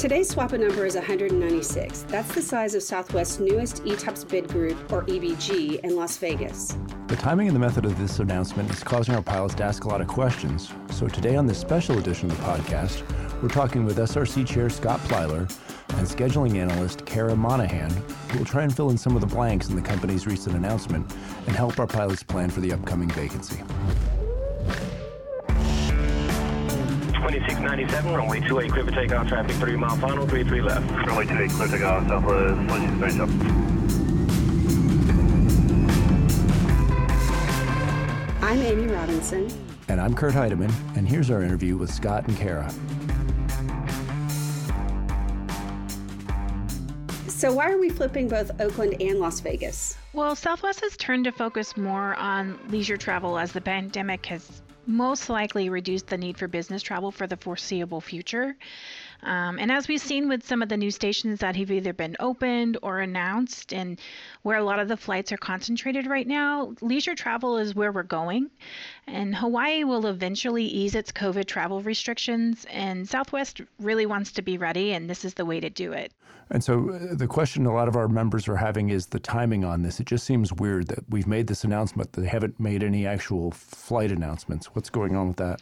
Today's SWAPA number is 196. That's the size of Southwest's newest ETOPS bid group, or EBG, in Las Vegas. The timing and the method of this announcement is causing our pilots to ask a lot of questions. So today on this special edition of the podcast, we're talking with SRC Chair Scott Plyler and scheduling analyst Cara Monahan, who will try and fill in some of the blanks in the company's recent announcement and help our pilots plan for the upcoming vacancy. 2697, runway 28, clear for takeoff, traffic 3 mile final, 33 left. Runway 28, clear takeoff, southwest, 2637. I'm Amy Robinson. And I'm Kurt Heidemann, and here's our interview with Scott and Cara. So, why are we flipping both Oakland and Las Vegas? Well, Southwest has turned to focus more on leisure travel as the pandemic has most likely reduce the need for business travel for the foreseeable future. Um, and as we've seen with some of the new stations that have either been opened or announced, and where a lot of the flights are concentrated right now, leisure travel is where we're going. And Hawaii will eventually ease its COVID travel restrictions, and Southwest really wants to be ready, and this is the way to do it. And so uh, the question a lot of our members are having is the timing on this. It just seems weird that we've made this announcement, they haven't made any actual flight announcements. What's going on with that?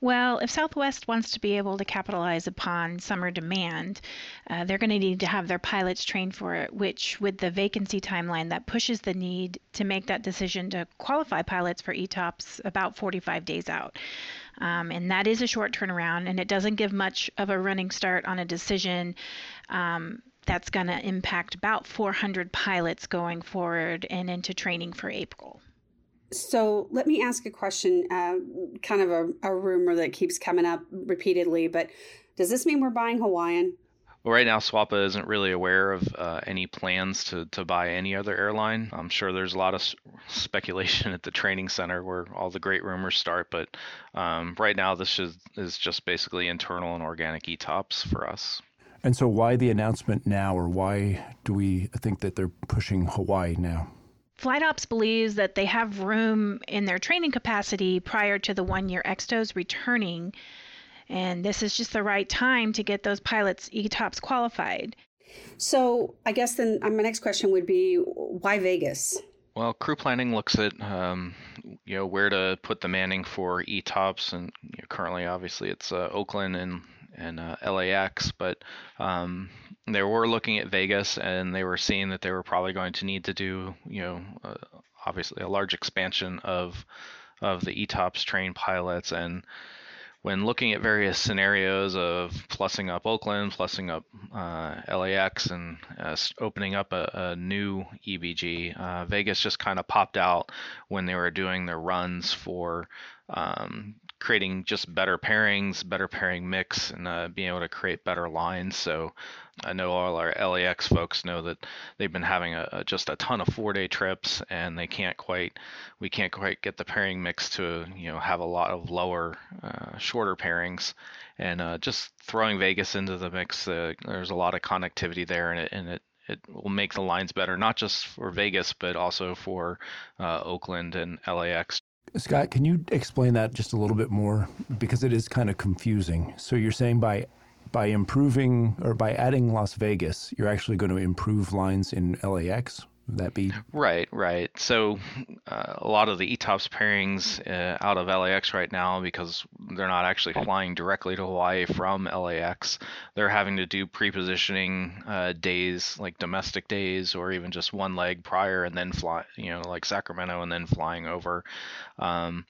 Well, if Southwest wants to be able to capitalize upon summer demand, uh, they're going to need to have their pilots trained for it, which, with the vacancy timeline, that pushes the need to make that decision to qualify pilots for ETOPS about 45 days out. Um, and that is a short turnaround, and it doesn't give much of a running start on a decision. Um, that's going to impact about 400 pilots going forward and into training for April. So let me ask a question, uh, kind of a, a rumor that keeps coming up repeatedly, but does this mean we're buying Hawaiian? Well, right now, SWAPA isn't really aware of uh, any plans to, to buy any other airline. I'm sure there's a lot of speculation at the training center where all the great rumors start, but um, right now, this is, is just basically internal and organic ETOPS for us. And so, why the announcement now, or why do we think that they're pushing Hawaii now? Flight Ops believes that they have room in their training capacity prior to the one year extos returning, and this is just the right time to get those pilots ETOPS qualified. So, I guess then uh, my next question would be why Vegas? Well, crew planning looks at um, you know where to put the manning for ETOPS, and you know, currently, obviously, it's uh, Oakland and and uh, LAX, but um, they were looking at Vegas and they were seeing that they were probably going to need to do, you know, uh, obviously a large expansion of of the ETOPS trained pilots. And when looking at various scenarios of plussing up Oakland, plussing up uh, LAX, and uh, opening up a, a new EBG, uh, Vegas just kind of popped out when they were doing their runs for um, creating just better pairings, better pairing mix, and uh, being able to create better lines. So I know all our LAX folks know that they've been having a, a, just a ton of four-day trips, and they can't quite we can't quite get the pairing mix to you know have a lot of lower, uh, shorter pairings. And uh, just throwing Vegas into the mix, uh, there's a lot of connectivity there, and it, and it it will make the lines better, not just for Vegas, but also for uh, Oakland and LAX. Scott, can you explain that just a little bit more because it is kind of confusing. So you're saying by by improving or by adding Las Vegas, you're actually going to improve lines in LAX? Would that be right? Right. So uh, a lot of the ETOPS pairings uh, out of LAX right now, because they're not actually flying directly to Hawaii from LAX, they're having to do pre-positioning uh, days, like domestic days, or even just one leg prior, and then fly, you know, like Sacramento, and then flying over. Um,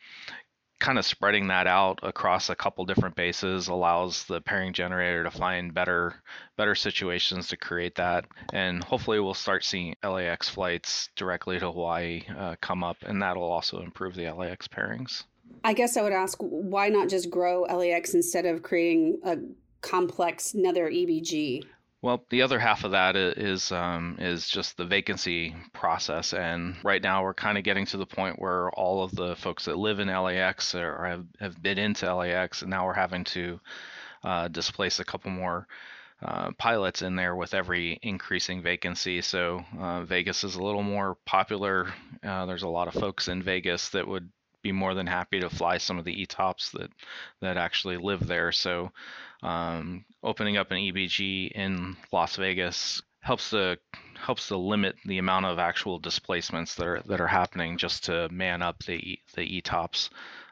kind of spreading that out across a couple different bases allows the pairing generator to find better better situations to create that and hopefully we'll start seeing LAX flights directly to Hawaii uh, come up and that'll also improve the LAX pairings. I guess I would ask why not just grow LAX instead of creating a complex another EBG? Well, the other half of that is um, is just the vacancy process, and right now we're kind of getting to the point where all of the folks that live in LAX or have have bid into LAX, and now we're having to uh, displace a couple more uh, pilots in there with every increasing vacancy. So uh, Vegas is a little more popular. Uh, there's a lot of folks in Vegas that would be more than happy to fly some of the ETOPS that that actually live there. So um, opening up an EBG in Las Vegas helps to helps to limit the amount of actual displacements that are that are happening just to man up the the ETOPS.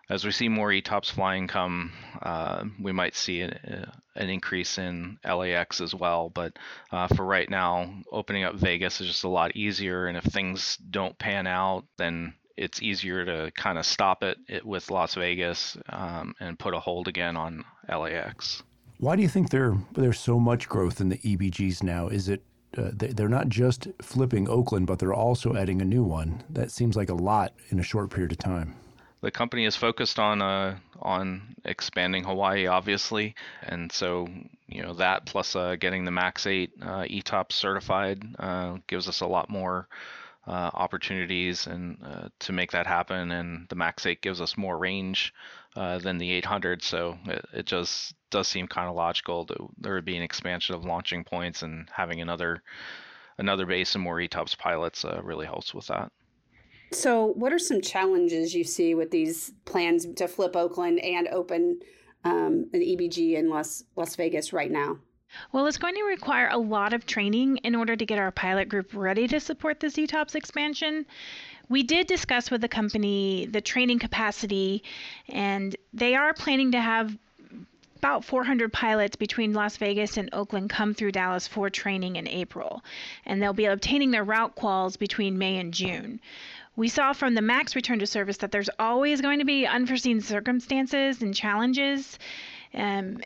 As we see more ETOPS flying come, uh, we might see a, an increase in LAX as well. But uh, for right now, opening up Vegas is just a lot easier. And if things don't pan out, then it's easier to kind of stop it, it with Las Vegas um, and put a hold again on LAX. Why do you think there there's so much growth in the EBGs now? Is it uh, they're not just flipping Oakland, but they're also adding a new one? That seems like a lot in a short period of time. The company is focused on uh, on expanding Hawaii, obviously, and so you know that plus uh, getting the Max 8 uh, ETOP certified uh, gives us a lot more uh, opportunities and uh, to make that happen. And the Max 8 gives us more range uh, than the 800, so it, it just does seem kind of logical that there would be an expansion of launching points and having another another base and more ETOPS pilots uh, really helps with that. So, what are some challenges you see with these plans to flip Oakland and open um, an EBG in Las Las Vegas right now? Well, it's going to require a lot of training in order to get our pilot group ready to support the ETOPS expansion. We did discuss with the company the training capacity, and they are planning to have about 400 pilots between Las Vegas and Oakland come through Dallas for training in April, and they'll be obtaining their route quals between May and June. We saw from the MAX return to service that there's always going to be unforeseen circumstances and challenges. Um,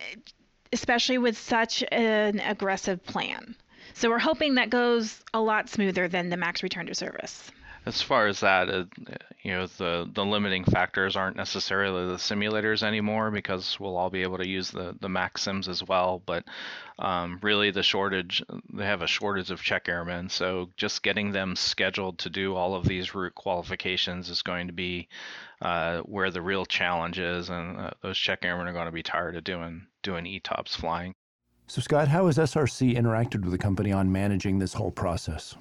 especially with such an aggressive plan. So we're hoping that goes a lot smoother than the max return to service. As far as that, uh, you know, the the limiting factors aren't necessarily the simulators anymore because we'll all be able to use the the max sims as well. But um, really, the shortage they have a shortage of check airmen, so just getting them scheduled to do all of these route qualifications is going to be uh, where the real challenge is, and uh, those check airmen are going to be tired of doing doing ETOPS flying. So, Scott, how has SRC interacted with the company on managing this whole process?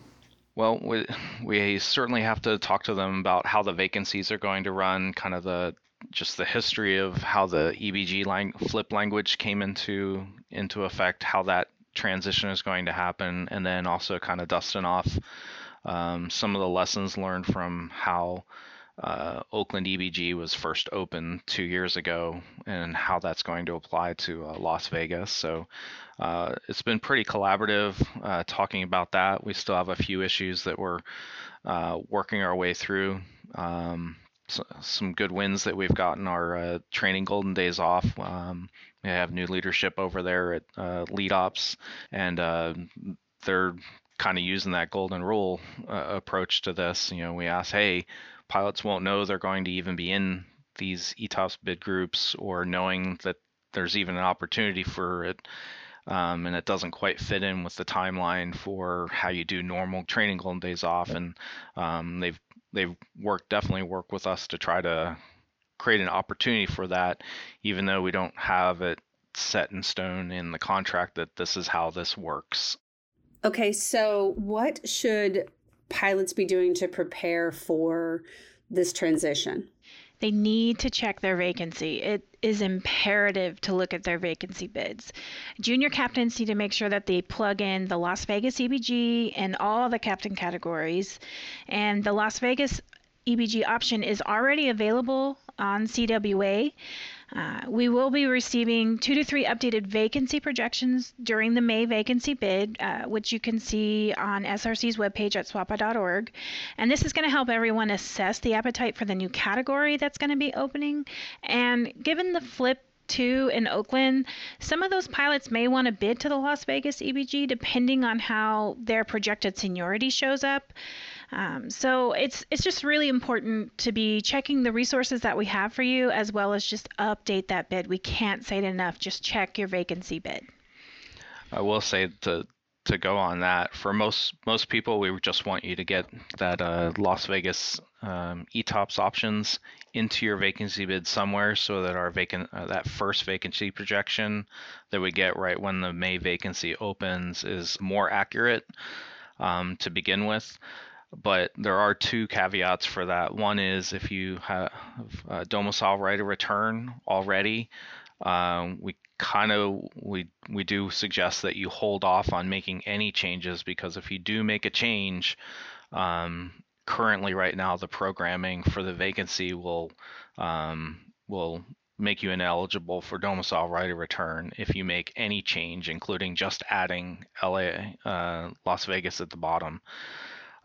Well, we, we certainly have to talk to them about how the vacancies are going to run, kind of the just the history of how the EBG lang- flip language came into into effect, how that transition is going to happen, and then also kind of dusting off um, some of the lessons learned from how uh, Oakland EBG was first opened two years ago and how that's going to apply to uh, Las Vegas. So uh, it's been pretty collaborative uh, talking about that. We still have a few issues that we're uh, working our way through. Um, so, some good wins that we've gotten our uh, training golden days off. Um, we have new leadership over there at Lead Ops, and they're kind of using that golden rule approach to this. You know, we ask, hey, pilots won't know they're going to even be in these ETOPS bid groups or knowing that there's even an opportunity for it. Um, and it doesn't quite fit in with the timeline for how you do normal training golden days off. And um, they've they've worked definitely work with us to try to create an opportunity for that, even though we don't have it set in stone in the contract that this is how this works. Okay, so what should pilots be doing to prepare for this transition? They need to check their vacancy. It is imperative to look at their vacancy bids. Junior captains need to make sure that they plug in the Las Vegas EBG and all the captain categories. And the Las Vegas EBG option is already available on CWA. Uh, we will be receiving two to three updated vacancy projections during the May vacancy bid, uh, which you can see on SRC's webpage at swapa.org. And this is going to help everyone assess the appetite for the new category that's going to be opening. And given the flip two in Oakland, some of those pilots may want to bid to the Las Vegas EBG depending on how their projected seniority shows up. Um, so it's it's just really important to be checking the resources that we have for you as well as just update that bid. We can't say it enough. Just check your vacancy bid. I will say to to go on that for most most people, we just want you to get that uh, Las Vegas um, ETOPS options into your vacancy bid somewhere, so that our vacant uh, that first vacancy projection that we get right when the May vacancy opens is more accurate um, to begin with. But there are two caveats for that. One is if you have a domicile right of return already, um, we kind of we we do suggest that you hold off on making any changes because if you do make a change, um, currently right now the programming for the vacancy will um, will make you ineligible for domicile right of return if you make any change, including just adding LA, uh, Las Vegas at the bottom.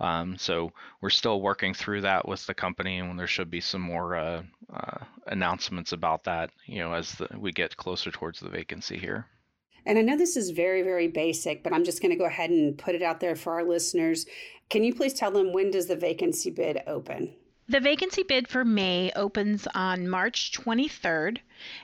Um, so we're still working through that with the company, and there should be some more uh, uh, announcements about that, you know, as the, we get closer towards the vacancy here. And I know this is very, very basic, but I'm just going to go ahead and put it out there for our listeners. Can you please tell them when does the vacancy bid open? The vacancy bid for May opens on March 23rd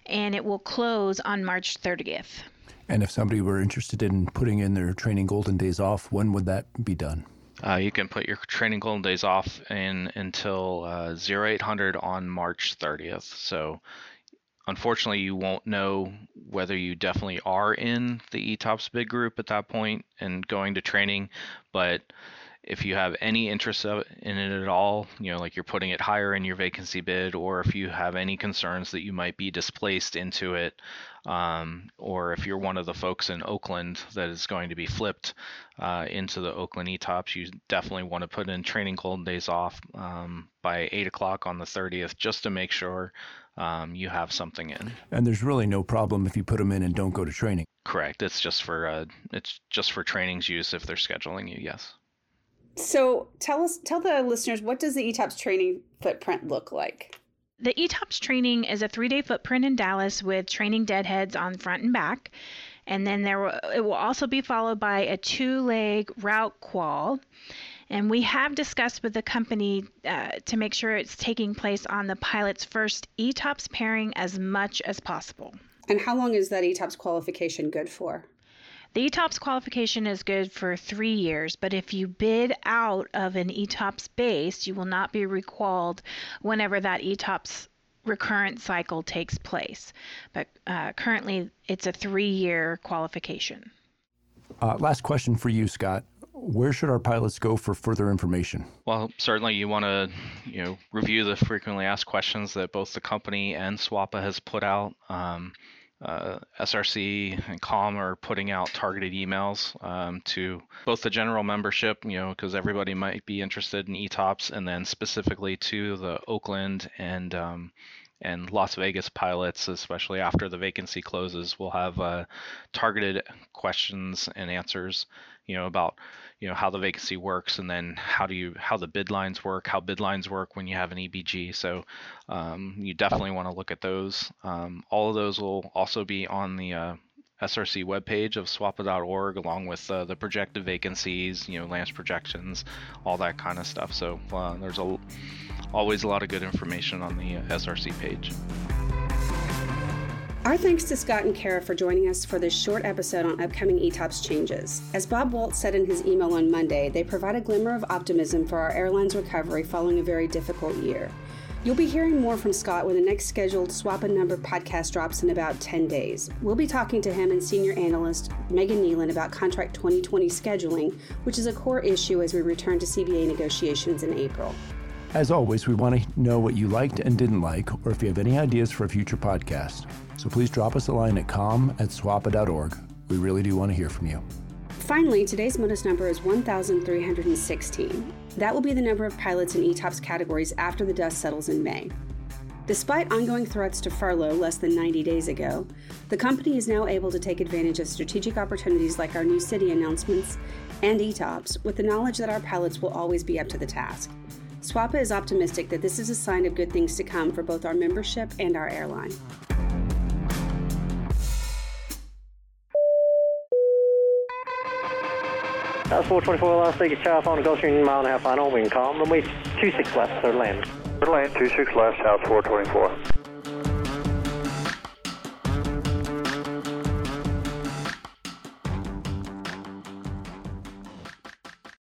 and it will close on March 30th. And if somebody were interested in putting in their training golden days off, when would that be done? Uh, you can put your training golden days off in until uh, 0800 on March 30th. So, unfortunately, you won't know whether you definitely are in the ETOPS bid group at that point and going to training, but if you have any interest in it at all, you know, like you're putting it higher in your vacancy bid, or if you have any concerns that you might be displaced into it, um, or if you're one of the folks in Oakland that is going to be flipped uh, into the Oakland ETOPS, you definitely want to put in training golden days off um, by 8 o'clock on the 30th just to make sure um, you have something in. And there's really no problem if you put them in and don't go to training. Correct. It's just for uh, it's just for training's use if they're scheduling you. Yes. So tell us, tell the listeners, what does the ETOPS training footprint look like? The ETOPS training is a three-day footprint in Dallas with training deadheads on front and back, and then there will, it will also be followed by a two-leg route qual. And we have discussed with the company uh, to make sure it's taking place on the pilot's first ETOPS pairing as much as possible. And how long is that ETOPS qualification good for? The ETOPS qualification is good for three years, but if you bid out of an ETOPS base, you will not be recalled whenever that ETOPS recurrent cycle takes place. But uh, currently, it's a three year qualification. Uh, last question for you, Scott. Where should our pilots go for further information? Well, certainly you want to, you know, review the frequently asked questions that both the company and SWAPA has put out. Um, uh, SRC and COM are putting out targeted emails um, to both the general membership, you know, because everybody might be interested in ETOPS, and then specifically to the Oakland and um, and Las Vegas pilots, especially after the vacancy closes, will have uh, targeted questions and answers, you know, about you know how the vacancy works and then how do you how the bid lines work how bid lines work when you have an ebg so um, you definitely want to look at those. Um, all of those will also be on the uh, src webpage of swapa.org along with uh, the projected vacancies you know lance projections all that kind of stuff so uh, there's a, always a lot of good information on the uh, src page our thanks to Scott and Cara for joining us for this short episode on upcoming ETOPS changes. As Bob Waltz said in his email on Monday, they provide a glimmer of optimism for our airline's recovery following a very difficult year. You'll be hearing more from Scott when the next scheduled SWAPA Number podcast drops in about 10 days. We'll be talking to him and senior analyst Megan Nealon about Contract 2020 scheduling, which is a core issue as we return to CBA negotiations in April. As always, we want to know what you liked and didn't like, or if you have any ideas for a future podcast. So please drop us a line at com at swapa.org. We really do want to hear from you. Finally, today's MODIS number is 1,316. That will be the number of pilots in ETOPS categories after the dust settles in May. Despite ongoing threats to furlough less than 90 days ago, the company is now able to take advantage of strategic opportunities like our new city announcements and ETOPS with the knowledge that our pilots will always be up to the task. SWAPA is optimistic that this is a sign of good things to come for both our membership and our airline. That's 424 Las Vegas Tower, final Gulfstream, mile and a half final, wind calm, runway 26 left, third land. Land, 26 left, south 424.